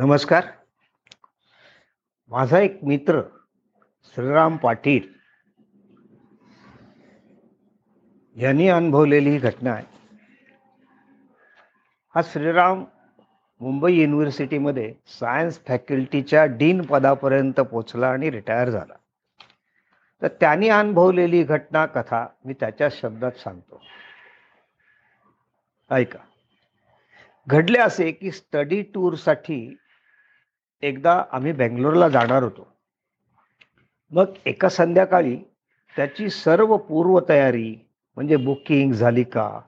नमस्कार. माझा एक मित्र श्रीराम पाटील यांनी अनुभवलेली ही घटना आहे. हा श्रीराम मुंबई युनिव्हर्सिटीमध्ये सायन्स फॅकल्टीच्या डीन पदापर्यंत पोचला आणि रिटायर झाला. तर त्यांनी अनुभवलेली घटना कथा मी त्याच्या शब्दात सांगतो. ऐका. घडले असे की स्टडी टूरसाठी एकदा आम्ही बेंगलोरला जाणार होतो. मग एका संध्याकाळी त्याची सर्व पूर्वतयारी म्हणजे बुकिंग झाली का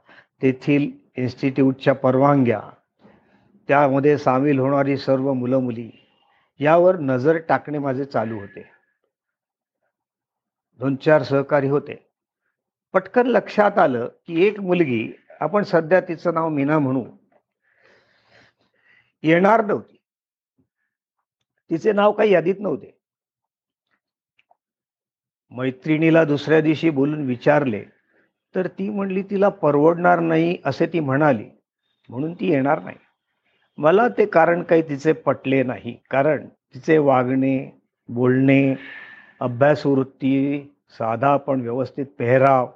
तेथील इन्स्टिट्यूटच्या परवानग्या त्यामध्ये सामील होणारी सर्व मुलं मुली यावर नजर टाकणे माझे चालू होते. दोन चार सहकारी होते. पटकन लक्षात आलं की एक मुलगी आपण सध्या तिचं नाव मीना म्हणू येणार नव्हती. तिचे नाव काही यादीत नव्हते. मैत्रिणीला दुसऱ्या दिवशी बोलून विचारले तर ती म्हणली तिला परवडणार नाही असे ती म्हणाली म्हणून ती येणार नाही. मला ते कारण काही तिचे पटले नाही कारण तिचे वागणे बोलणे अभ्यासवृत्ती साधा पण व्यवस्थित पेहराव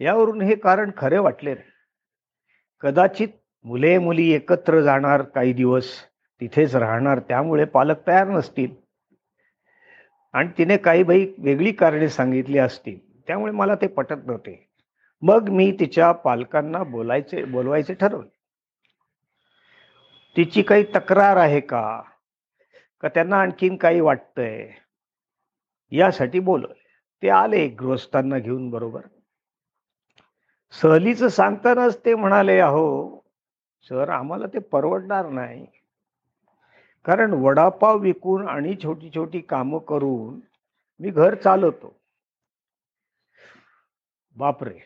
यावरून हे कारण खरे वाटले नाही. कदाचित मुले मुली एकत्र जाणार काही दिवस तिथेच राहणार त्यामुळे पालक तयार नसतील. आणि तिने काही बाई वेगळी कारणे सांगितली असतील त्यामुळे मला ते पटत नव्हते. मग मी तिच्या पालकांना बोलायचे बोलवायचे ठरवले. तिची काही तक्रार आहे का? का त्यांना आणखीन काही वाटतंय? यासाठी बोलवले. ते आले गृहस्थांना घेऊन बरोबर? सहलीचं सांगतानाच ते म्हणाले अहो सर आम्हाला ते परवडणार नाही. कारण वडापाव विकून आणि छोटी छोटी कामं करून मी घर चालवतो. बापरे!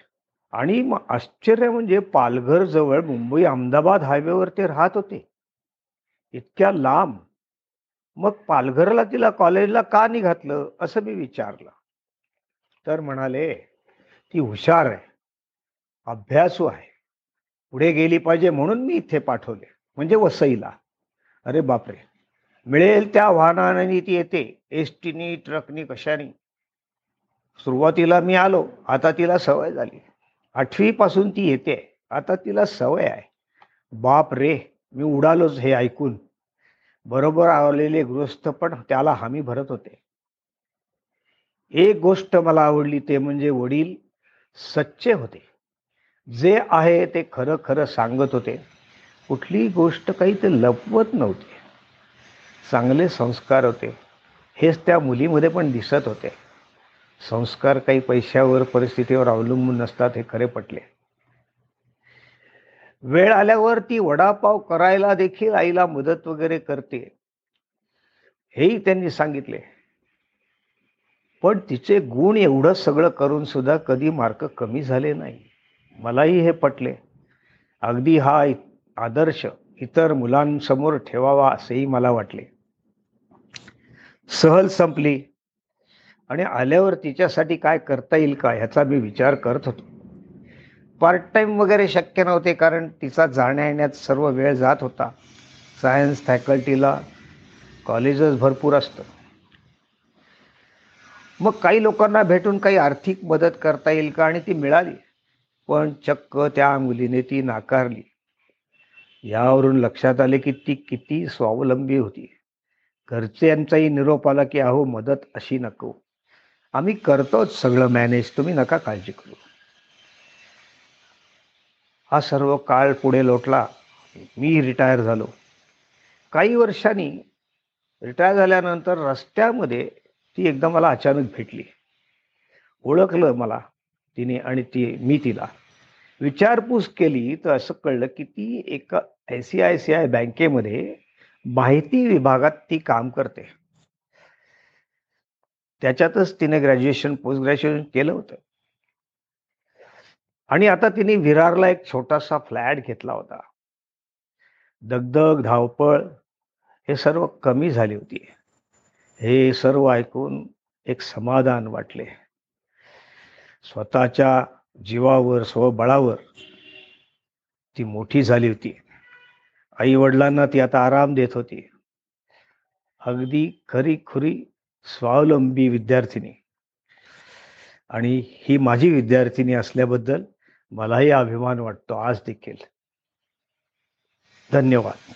आणि मग आश्चर्य म्हणजे पालघर जवळ मुंबई अहमदाबाद हायवेवर ते राहत होते. इतक्या लांब. मग पालघरला तिला कॉलेजला का नाही घातलं असं मी विचारलं. तर म्हणाले ती हुशार आहे. अभ्यासू आहे. पुढे गेली पाहिजे म्हणून मी इथे पाठवले. म्हणजे वसईला. अरे बापरे. मिळेल त्या वाहनाने ती येते. एस टीनी ट्रकनी कशानी. सुरुवातीला मी आलो. आता तिला सवय झाली. आठवी पासून ती येते. आता तिला सवय आहे. बाप रे मी उडालोच हे ऐकून. बरोबर आलेले गृहस्थ पण त्याला हमी भरत होते. एक गोष्ट मला आवडली ते म्हणजे वडील सच्चे होते. जे आहे ते खरं खरं सांगत होते. कुठलीही गोष्ट काही ते लपवत नव्हते. चांगले संस्कार होते. हेच त्या मुलीमध्ये पण दिसत होते. संस्कार काही पैशावर परिस्थितीवर अवलंबून नसतात हे खरे पटले. वेळ आल्यावर ती वडापाव करायला देखील आईला मदत वगैरे करते. हेही त्यांनी सांगितले. पण तिचे गुण एवढं सगळं करून सुद्धा कधी मार्क कमी झाले नाही. मलाही हे पटले. अगदी हा आदर्श इतर मुलांसमोर ठेवावा असेही मला वाटले. सहल संपली. आणि आल्यावर तिच्यासाठी काय करता येईल का ह्याचा मी विचार करत होतो. पार्ट टाईम वगैरे शक्य नव्हते कारण तिचा जाण्या येण्यात सर्व वेळ जात होता. सायन्स फॅकल्टीला कॉलेजच भरपूर असतं. मग काही लोकांना भेटून काही आर्थिक मदत करता येईल का? आणि ती मिळाली. पण चक्क त्या मुलीने ती नाकारली. यावरून लक्षात आले की ती किती स्वावलंबी होती. घरच्यांचाही निरोप आला की अहो मदत अशी नको. आम्ही करतोच सगळं मॅनेज तुम्ही नका काळजी करू. हा सर्व काळ पुढे लोटला. मी रिटायर झालो. काही वर्षांनी रिटायर झाल्यानंतर रस्त्यामध्ये ती एकदा मला अचानक भेटली. ओळखलं मला तिने आणि ती मी तिला. विचारपूस केली तर असं कळलं की ती एका I C I C I बँकेमध्ये माहिती विभागात ती काम करते. त्याच्यातच तिने ग्रॅज्युएशन पोस्ट ग्रॅज्युएशन केलं होतं. आणि आता तिने विरारला एक छोटासा फ्लॅट घेतला होता. दगदग धावपळ हे सर्व कमी झाली होती. हे सर्व ऐकून एक समाधान वाटले. स्वतःच्या जीवावर स्वबळावर ती मोठी झाली होती. आई वडिलांना ती आता आराम देत होती. अगदी खरी खुरी स्वावलंबी विद्यार्थिनी. आणि ही माझी विद्यार्थिनी असल्याबद्दल मलाही अभिमान वाटतो आज देखील. धन्यवाद.